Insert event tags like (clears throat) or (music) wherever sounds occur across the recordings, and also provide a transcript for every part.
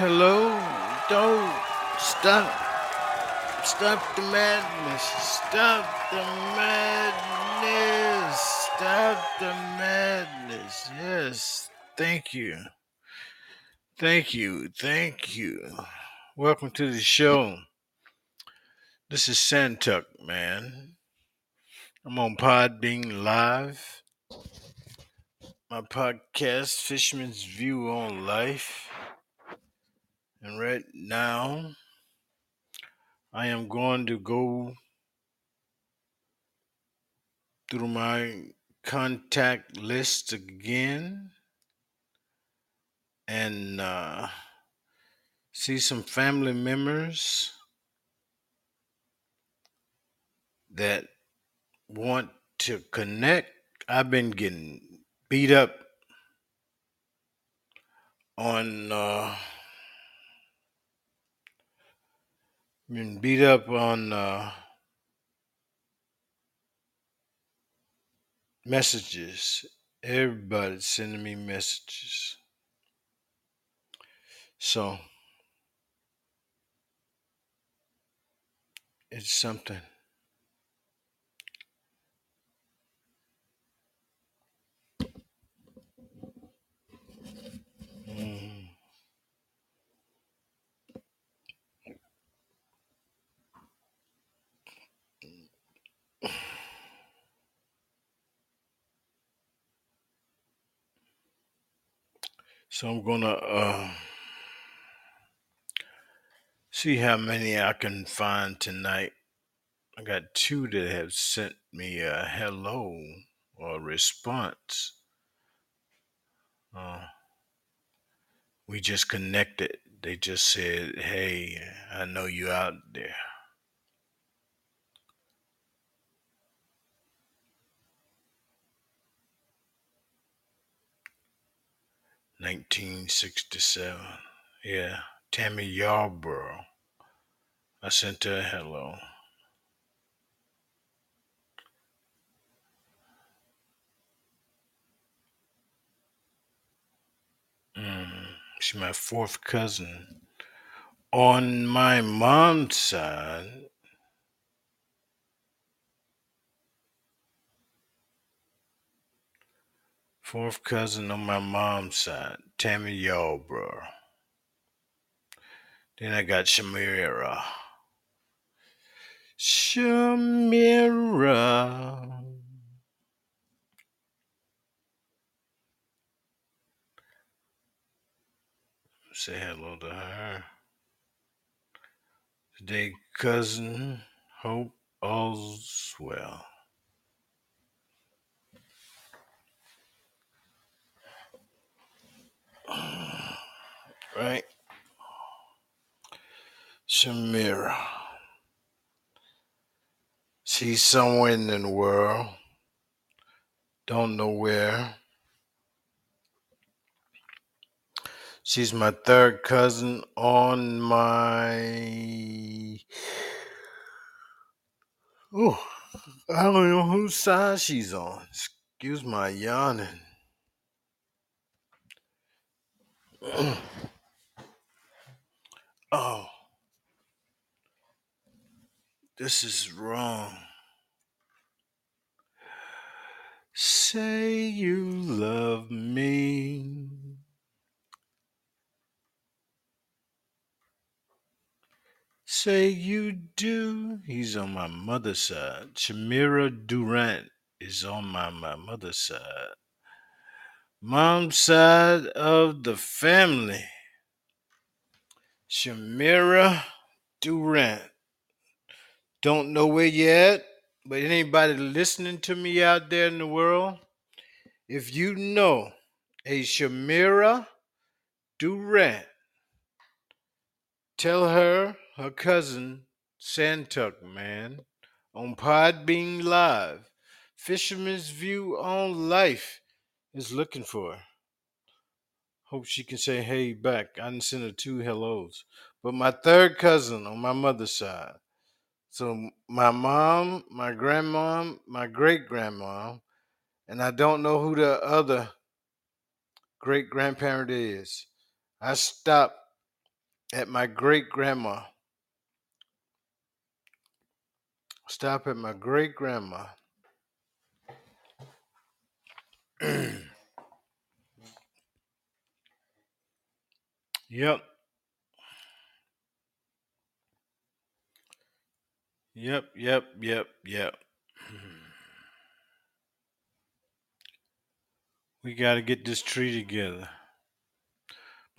Hello, don't stop, stop the madness, stop the madness, stop the madness. Yes, thank you, thank you, thank you. Welcome to the show. This is Santuck, man. I'm on Podbean Live, my podcast, Fisherman's View on Life. And right now, I am going to go through my contact list again and uh, see some family members that want to connect. I've been getting beat up on. Uh, been beat up on uh, messages. Everybody's sending me messages. So it's something. So I'm gonna uh, see how many I can find tonight. I got two that have sent me a hello or response. Uh, we just connected. They just said, "Hey, I know you out there." 1967. Yeah, Tammy Yarborough. I sent her a hello. Mm, she's my fourth cousin. On my mom's side, fourth cousin on my mom's side, Tammy Yarborough. Then I got Shamira. Shamira. Say hello to her. Today, cousin Hope all's well. (sighs) Right? Shamira. She's somewhere in the world. Don't know where. She's my third cousin on my. Oh, I don't know whose side she's on. Excuse my yawning. (clears throat) oh, this is wrong. Say you love me. Say you do. He's on my mother's side. Shamira Durant is on my, my mother's side. Mom's side of the family. Shamira Durant. Don't know where at, but anybody listening to me out there in the world, if you know a Shamira Durant, tell her her cousin Santuck, man, on Podbean Live, Fisherman's View on Life is looking for. Hope she can say hey back. I didn't send her two hellos. But my third cousin on my mother's side. So my mom, my grandma, my great grandma, and I don't know who the other great grandparent is. I stopped at my great grandma. Stop at my great grandma. (clears throat) yep, yep, yep, yep, yep. (sighs) We got to get this tree together.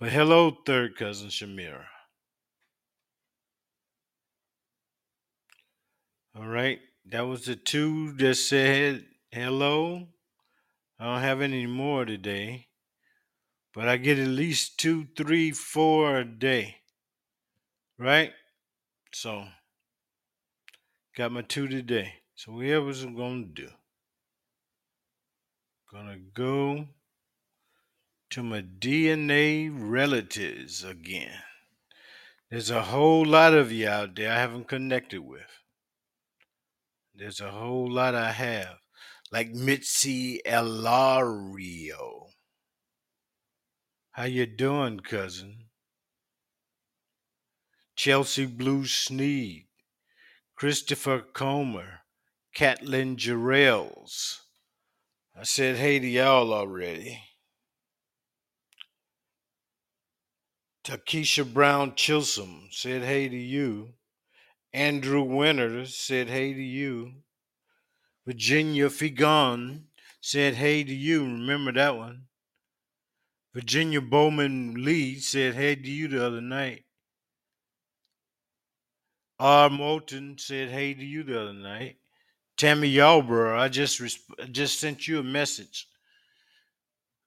But hello, third cousin Shamira. All right, that was the two that said hello. I don't have any more today, but I get at least two, three, four a day. Right? So, got my two today. So, whatever's I'm going to do, gonna go to my DNA relatives again. There's a whole lot of you out there I haven't connected with. There's a whole lot I have, like Mitzi Elario. How you doing, cousin? Chelsea Blue Sneed, Christopher Comer, Catlin Jarrells. I said hey to y'all already. Takesha Brown Chisholm said hey to you. Andrew Winters said hey to you. Virginia Figon said hey to you. Remember that one? Virginia Bowman Lee said hey to you the other night. R. Moulton said hey to you the other night. Tammy Yarborough, I just resp- just sent you a message.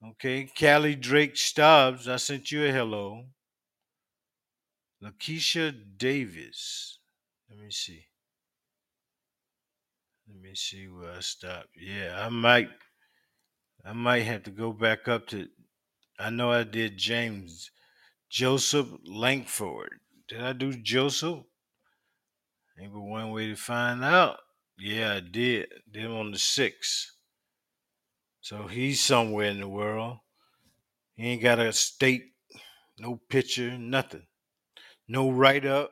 Okay, Callie Drake Stubbs, I sent you a hello. Lakeisha Davis, let me see. Let me see where I stopped. Yeah, I might, I might have to go back up to. I know I did James Joseph Langford. Did I do Joseph? Ain't but one way to find out. Yeah, I did. Did him on the sixth. So he's somewhere in the world. He ain't got a state, no picture, nothing, no write up.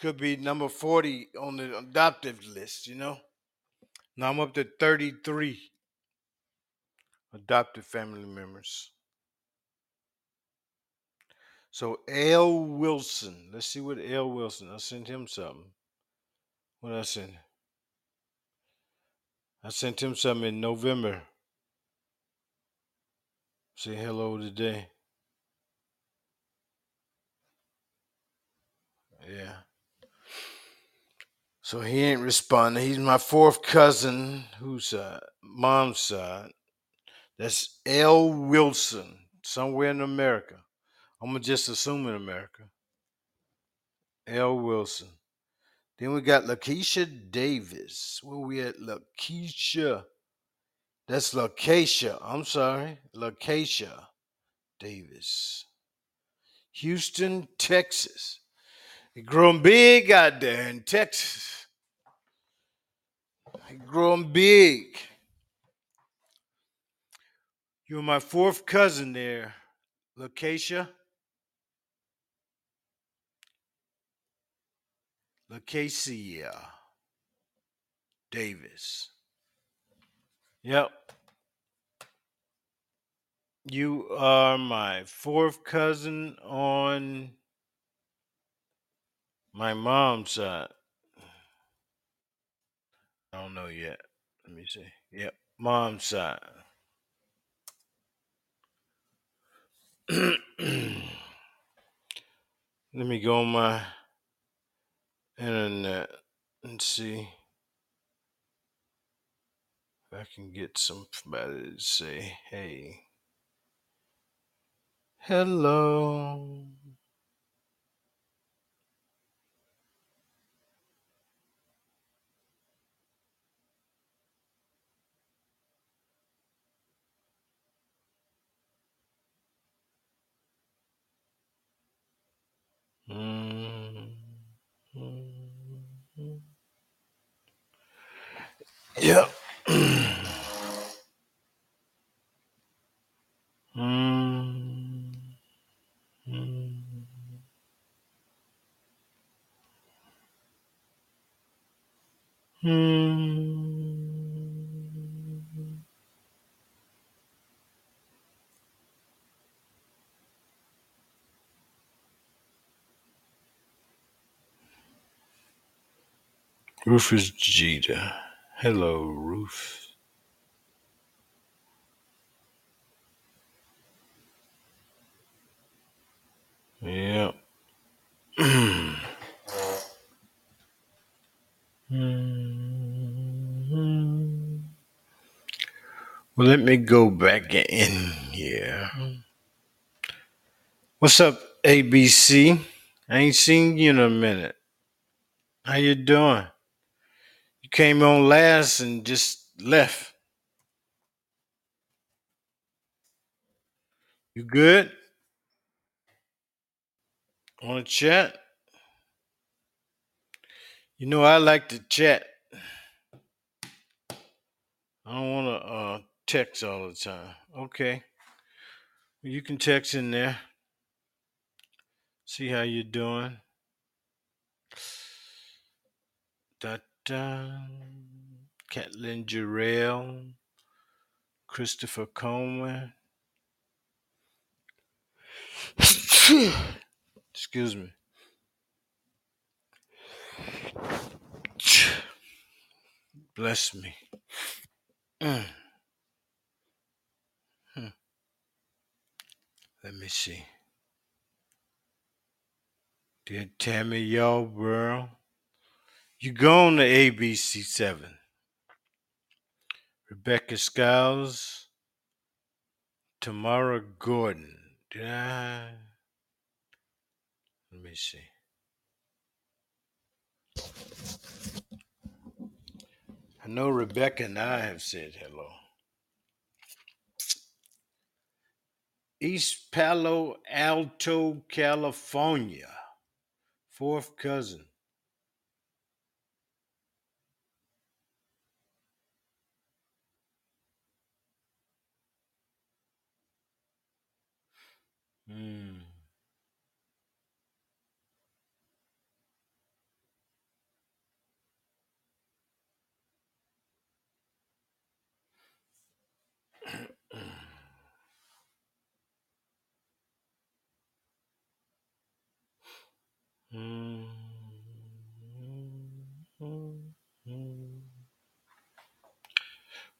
Could be number 40 on the adoptive list, you know? Now I'm up to 33 adopted family members. So L. Wilson, let's see what L. Wilson. I sent him something. What I sent? I sent him something in November. Say hello today. Yeah. So he ain't responding. He's my fourth cousin, who's uh, mom's side. That's L. Wilson, somewhere in America. I'm gonna just assume in America. L. Wilson. Then we got Lakeisha Davis. Where we at? Lakeisha. That's Lakeisha. I'm sorry. Lakeisha Davis. Houston, Texas. He growing big out there in Texas. He growing big. You're my fourth cousin there, Lakeisha. Lakeisha Davis. Yep. You are my fourth cousin on my mom's side. I don't know yet. Let me see. Yep. Mom's side. (clears throat) Let me go on my internet and see if I can get somebody to say, hey, hello. Mhm. Yep. Mhm. Mhm. Rufus Jeter. Hello, Ruf. Yep. (clears throat) Well, let me go back in here. What's up, ABC? I ain't seen you in a minute. How you doing? You came on last and just left. You good? Want to chat? You know I like to chat. I don't want to uh, text all the time. Okay, well, you can text in there. See how you're doing. Da da. Catlin Jarrell, Christopher Coleman. (coughs) Excuse me. Bless me. (coughs) Let me see. Dear Tammy Yarborough, you gone to ABC 7. Rebecca Skiles, Tamara Gordon. Did I? Let me see. I know Rebecca and I have said hello. East Palo Alto, California. Fourth cousin. Hmm.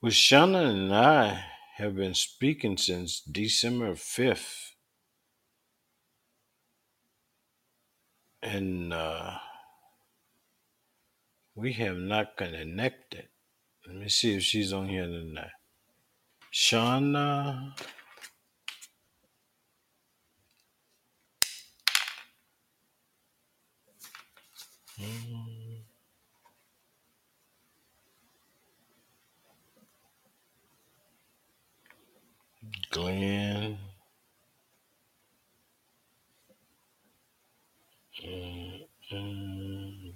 Well, Shauna and I have been speaking since December 5th. And uh, we have not connected. Let me see if she's on here tonight. Shauna. mm, Glenn. mm, mm,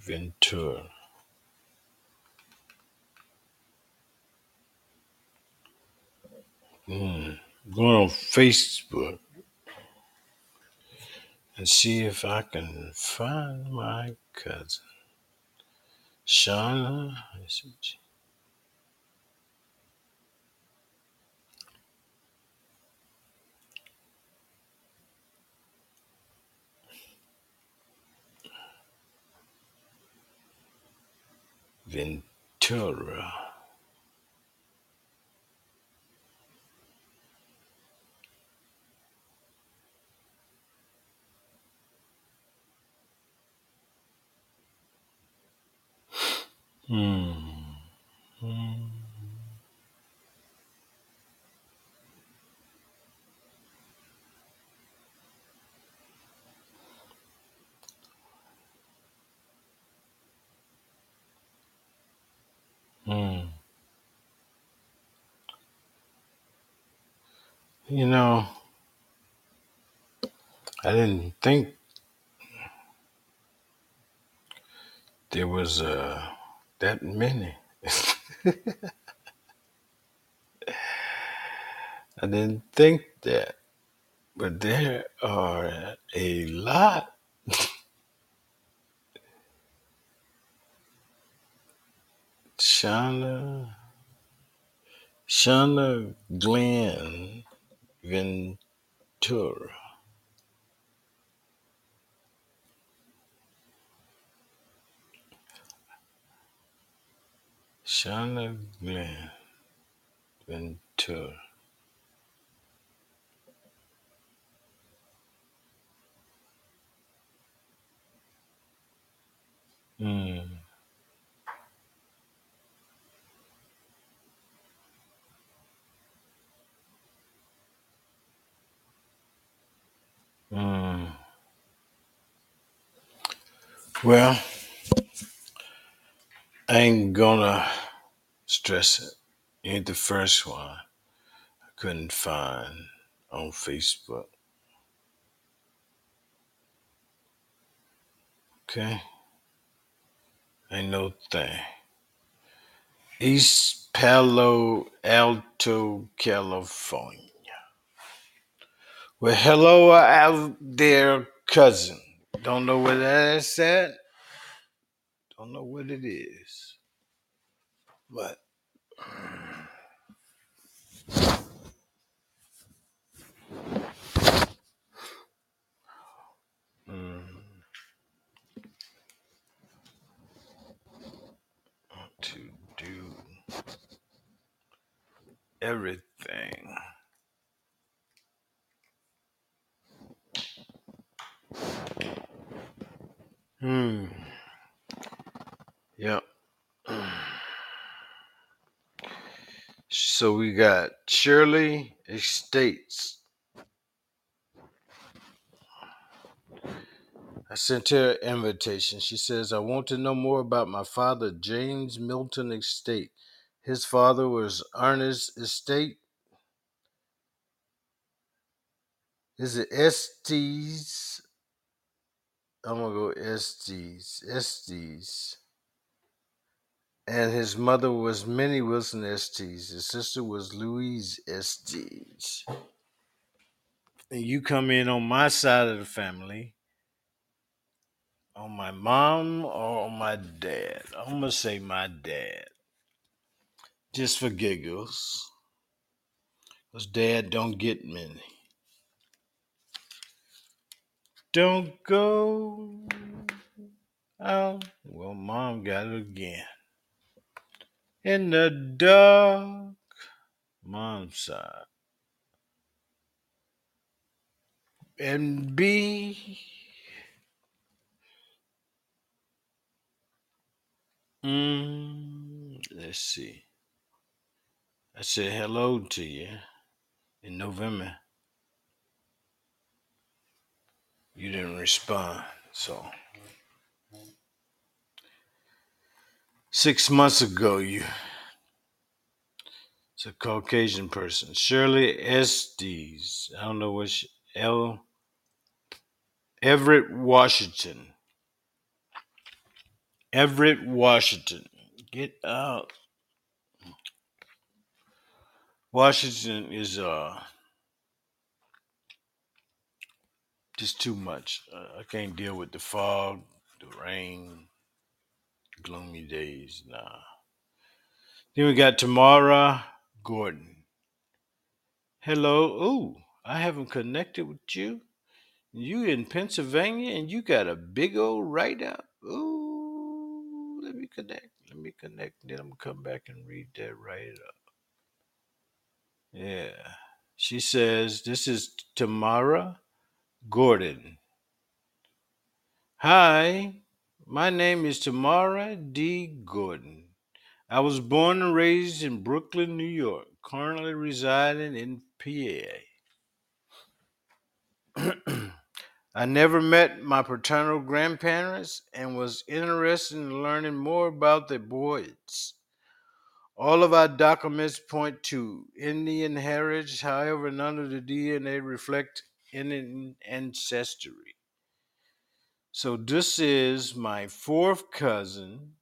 Ventura. Mm. Going on Facebook and see if I can find my cousin. Shauna. see. Ventura. You know, I didn't think there was uh, that many. (laughs) I didn't think that, but there are a lot. (laughs) Shauna, Shauna Glenn Ventura. Shauna Glenn Ventura. Mm, mm. Well, I ain't gonna stress it. You ain't the first one I couldn't find on Facebook. Okay? Ain't no thing. East Palo Alto, California. Well, hello out there, cousin. Don't know where that's at. Don't know what it is. But mm, to do everything. Hmm. Yep. So we got Shirley Estates. I sent her an invitation. She says, I want to know more about my father, James Milton Estate. His father was Ernest Estate. Is it Estes? I'm going to go Estes. Estes. And his mother was Minnie Wilson Estes. His sister was Louise Estes. And you come in on my side of the family, on my mom or on my dad. I'm going to say my dad, just for giggles. Because dad don't get many. Don't go out. Well, mom got it again. In the dark, mom's side. And B. Mm, let's see. I said hello to you in November. You didn't respond. So, six months ago, you. It's a Caucasian person. Shirley Estes. I don't know she, L. Everett, Washington. Everett, Washington. Get out. Washington is uh just too much. Uh, I can't deal with the fog, the rain, gloomy days. Nah. Then we got Tamara Gordon. Hello. Ooh, I haven't connected with you. You in Pennsylvania and you got a big old write up. Ooh, let me connect. Let me connect. Then I'm gonna come back and read that write up. Yeah. She says, This is Tamara Gordon. Hi, my name is Tamara D. Gordon. I was born and raised in Brooklyn, New York, currently residing in PA. (clears throat) I never met my paternal grandparents and was interested in learning more about the Boyds. All of our documents point to Indian heritage, however, none of the DNA reflect Indian ancestry. So this is my fourth cousin.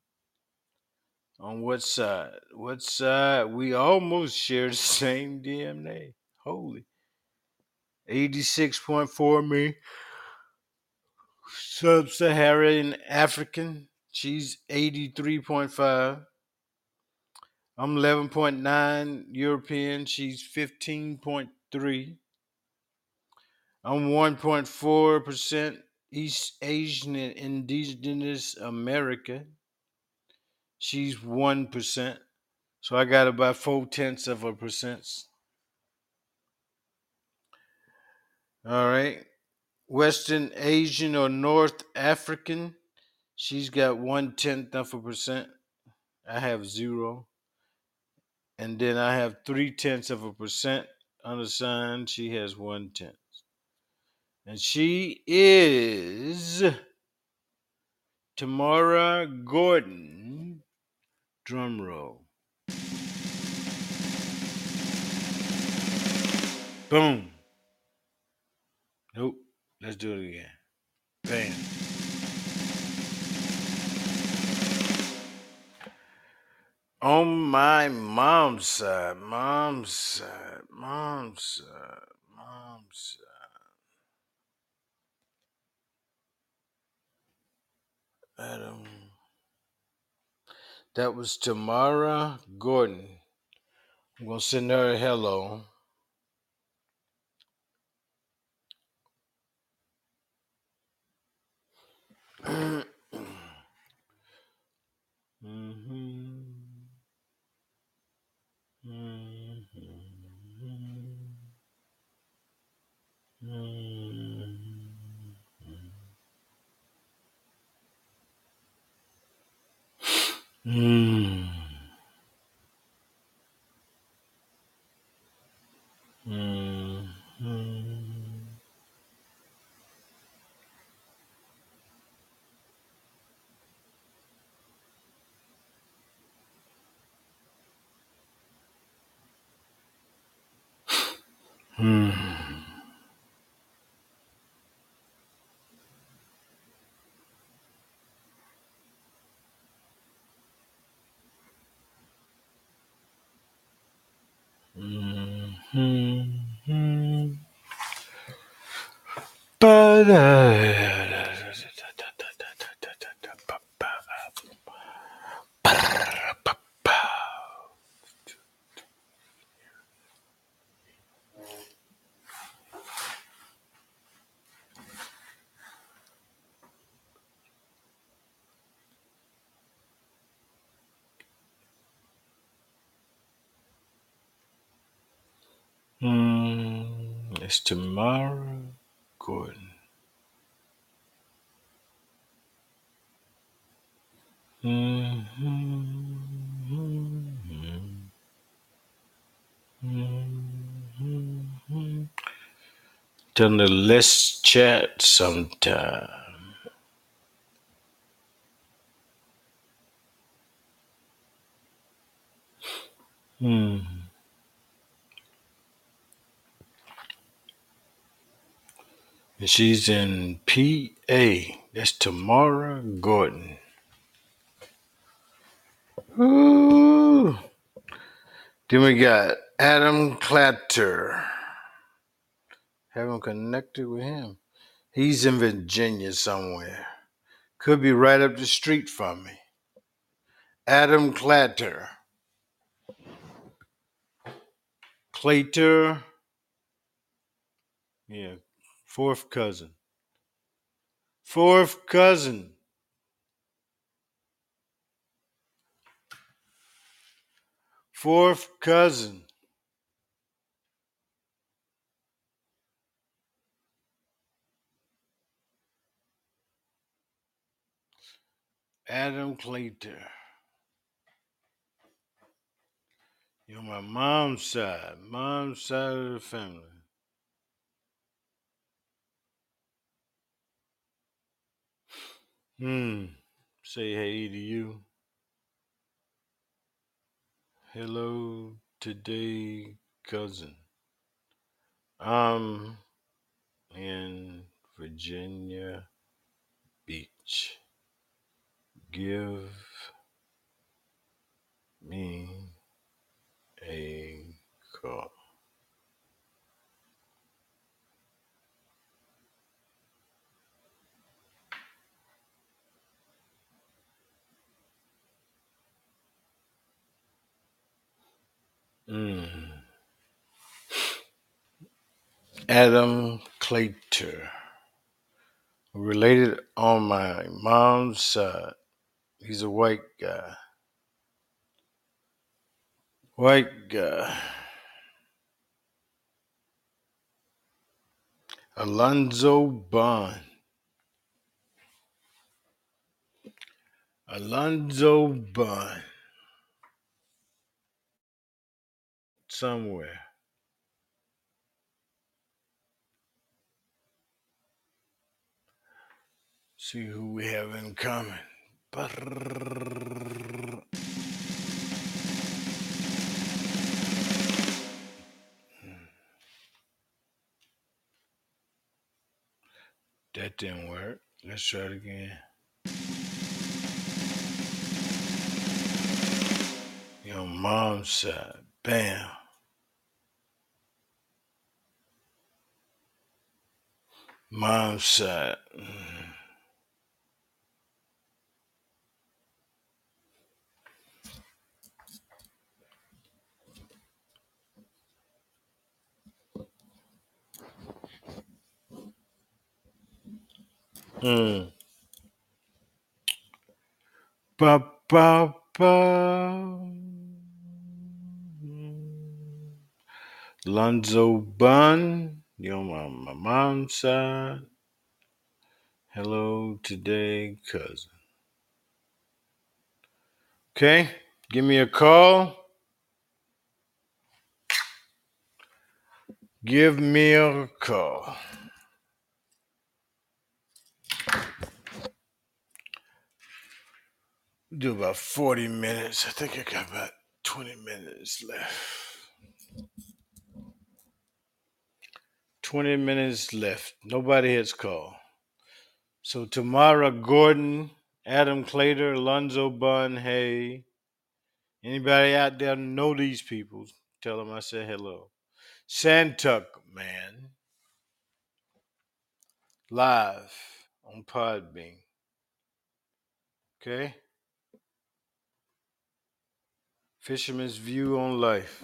On what side? What side? We almost share the same DNA. Holy. 86.4 me. Sub Saharan African. She's 83.5. I'm 11.9 European. She's 15.3. I'm 1.4% East Asian and Indigenous America. She's 1%. So I got about four tenths of a percent. All right. Western Asian or North African. She's got one tenth of a percent. I have zero. And then I have three tenths of a percent unassigned. She has one tenth. And she is Tamara Gordon. Drum roll. Boom. Nope. Let's do it again. Bam. On my mom's side, mom's side, mom's side, mom's side. Adam. That was Tamara Gordon. I'm going to send her a hello. Mhm. Mhm. Mhm. Mhm. Mhm. Mm, it's Tamara. Gordon. Mhm. Mhm. Them to let's chat sometime. Hmm. She's in PA. That's Tamara Gordon. Ooh. Then we got Adam Clatter. Haven't connected with him. He's in Virginia somewhere. Could be right up the street from me. Adam Clatter. Clater. Yeah. Fourth cousin. Fourth cousin. Fourth cousin. Adam Clater. You're my mom's side. Mom's side of the family. Hmm. Say hey to you. Hello today, cousin. I'm in Virginia Beach. Give me a call. Mm. Adam Claytor, related on my mom's side. He's a white guy. White guy. Alonzo Bond. Alonzo Bond. Somewhere. See who we have in common. Brrrr. That didn't work. Let's try it again. Your mom's side. Bam. Mom's side. Ba ba ba. Lonzo Bun. You're my, my mom's side. Hello today, cousin. Okay, give me a call. Give me a call. Do about 40 minutes. I think I got about 20 minutes left. 20 minutes left. Nobody has called. So Tamara Gordon, Adam Clater, Alonzo Bun, hey. Anybody out there know these people? Tell them I said hello. Santuck, man. Live on Podbean. Okay? Fisherman's View on Life.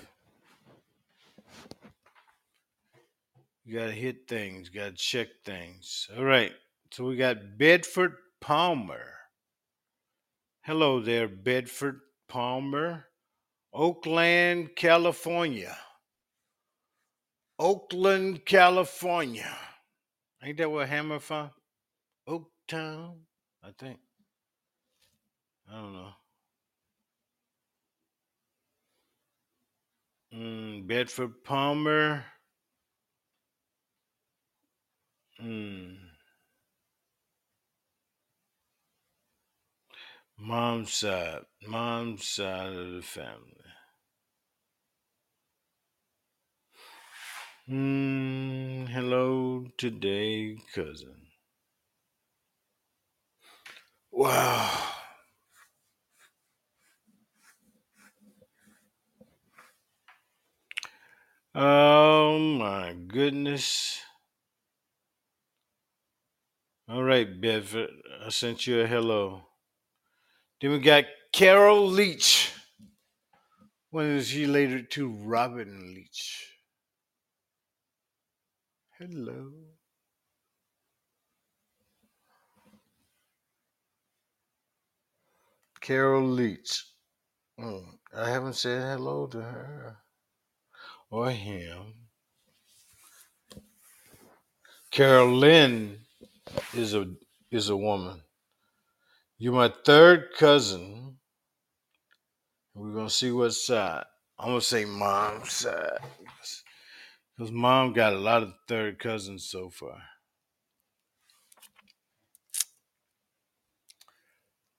You gotta hit things, gotta check things. All right. So we got Bedford Palmer. Hello there, Bedford Palmer. Oakland, California. Oakland, California. Ain't that where Hammer from? Oaktown, I think. I don't know. Mm, Bedford Palmer. Mm. Mom's side. Mom's side of the family. Mm, hello today, cousin. Wow. Oh my goodness. All right, Bedford. I sent you a hello. Then we got Carol Leach. When is she later to Robin Leach? Hello. Carol Leach. Mm, I haven't said hello to her or him. Carolyn is a is a woman. You're my third cousin. We're gonna see what side. I'm gonna say mom's side. Because mom got a lot of third cousins so far.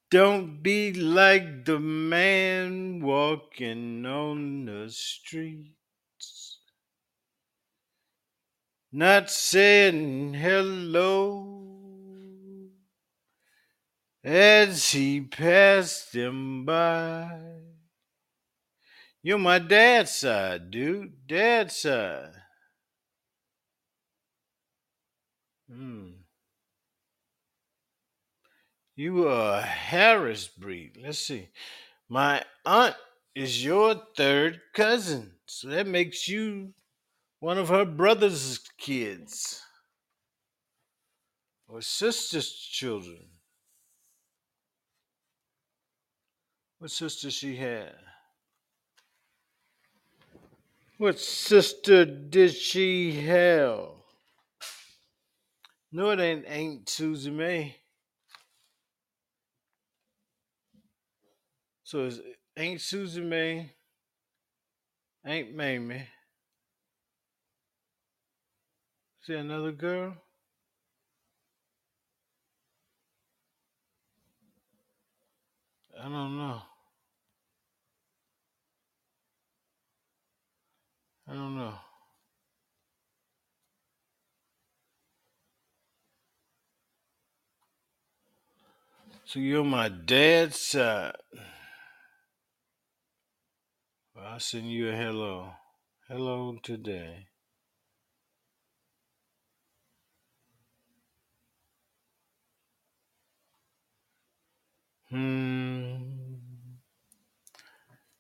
Don't be like the man walking on the streets, not saying hello as he passed him by. You're my dad's side, dude. Dad's side. Hmm. You are a Harris breed. Let's see. My aunt is your third cousin. So that makes you one of her brother's kids or sister's children. What sister she had? What sister did she have? No, it ain't Aunt Susie May. So it's Aunt Susie May, Aunt Mamie. There another girl? I don't know. I don't know. So you're my dad's side. Well, I'll send you a hello. Hello today. Hmm.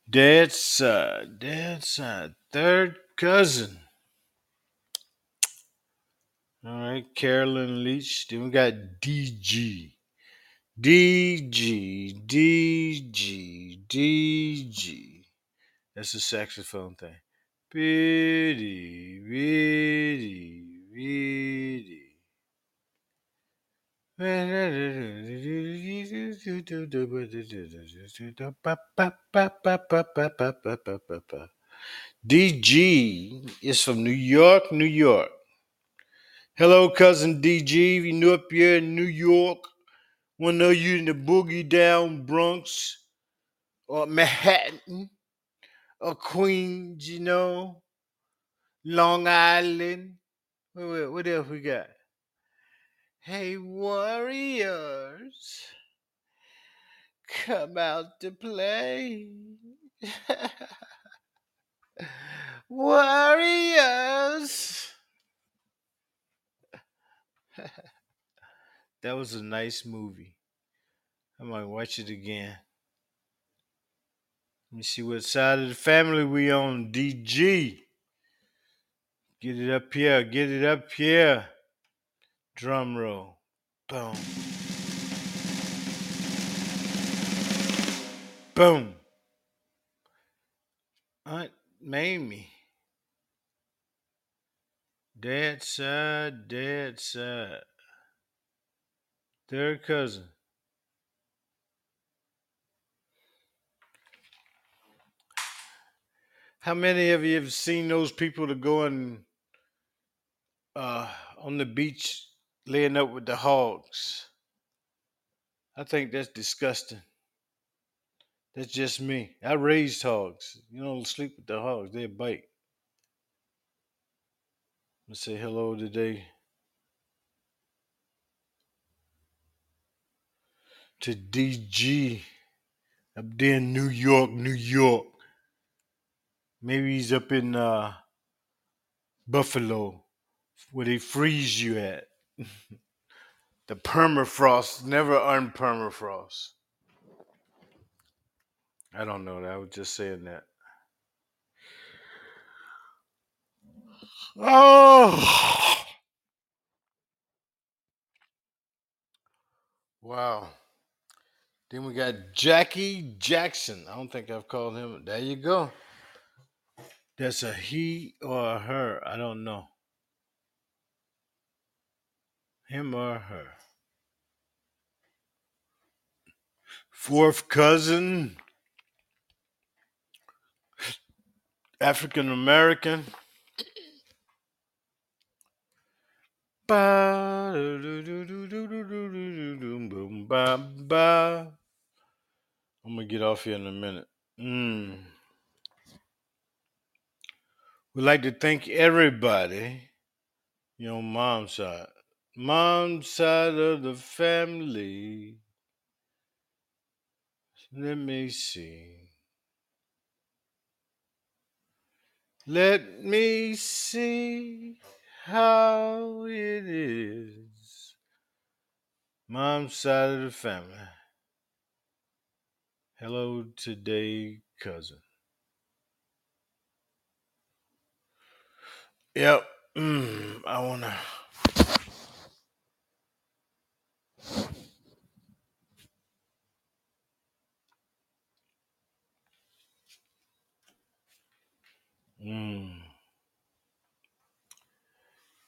Dad's side. Dad's side. Third cousin. All right, Carolyn Leach. Then we got DG. DG. DG. DG. That's the saxophone thing. Biddy, biddy, biddy. DG is from New York, New York. Hello, cousin DG. You know up here in New York. Wanna know you in the boogie down Bronx or Manhattan or Queens, you know, Long Island. What, what, what else we got? Hey, warriors, come out to play. (laughs) warriors. (laughs) that was a nice movie. I might watch it again. Let me see what side of the family we on. DG. Get it up here. Get it up here. Drum roll. Boom. Boom. Aunt Mamie. Dad side, dad side. Third cousin. How many of you have seen those people that go and uh, on the beach laying up with the hogs? I think that's disgusting. That's just me. I raised hogs. You don't sleep with the hogs, they bite. Let's say hello today to DG up there in New York, New York. Maybe he's up in uh, Buffalo where they freeze you at. The permafrost never unpermafrost. I don't know that. I was just saying that. Oh, (sighs) wow. Then we got Jackie Jackson. I don't think I've called him. There you go. That's a he or a her. I don't know. Him or her. Fourth cousin, African American. I'm gonna get off here in a minute. Mm. We'd like to thank everybody, your mom's side, Mom's side of the family. Let me see. Let me see how it is. Mom's side of the family. Hello today, cousin. Yep. Mm, I wanna. Mm.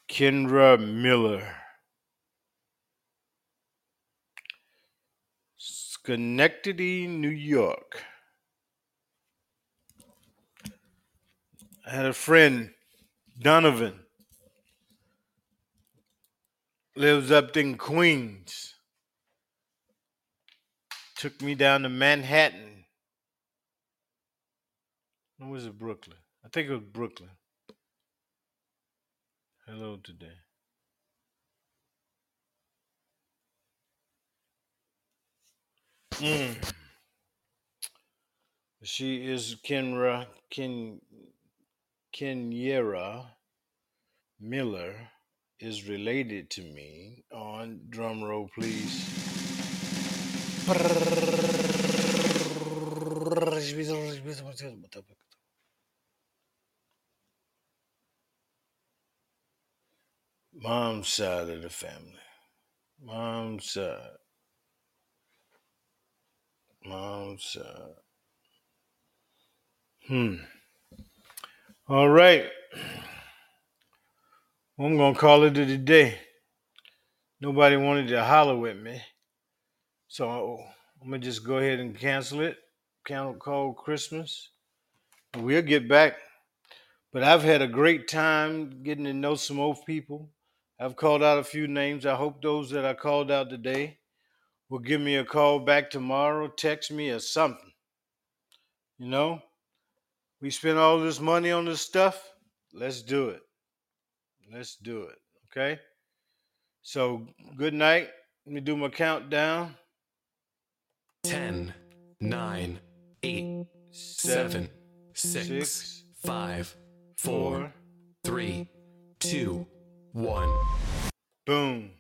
Kendra Miller. Schenectady, New York. I had a friend, Donovan, lives up in Queens. Took me down to Manhattan. Or was it Brooklyn? I think it was Brooklyn. Hello today. Mm. She is Kenra Ken Kenyera Miller is related to me on drum roll please. Mom's side of the family. Mom's side. Mom's side. Hmm. All right. I'm gonna call it a day. Nobody wanted to holler with me, so I'm gonna just go ahead and cancel it. Count call Christmas. We'll get back. But I've had a great time getting to know some old people. I've called out a few names. I hope those that I called out today will give me a call back tomorrow, text me or something. You know, we spend all this money on this stuff. Let's do it. Let's do it. Okay. So good night. Let me do my countdown. 10, 9, 8, Seven, 7, 6, six, 5, 4, four, 3, 2, 1. boom.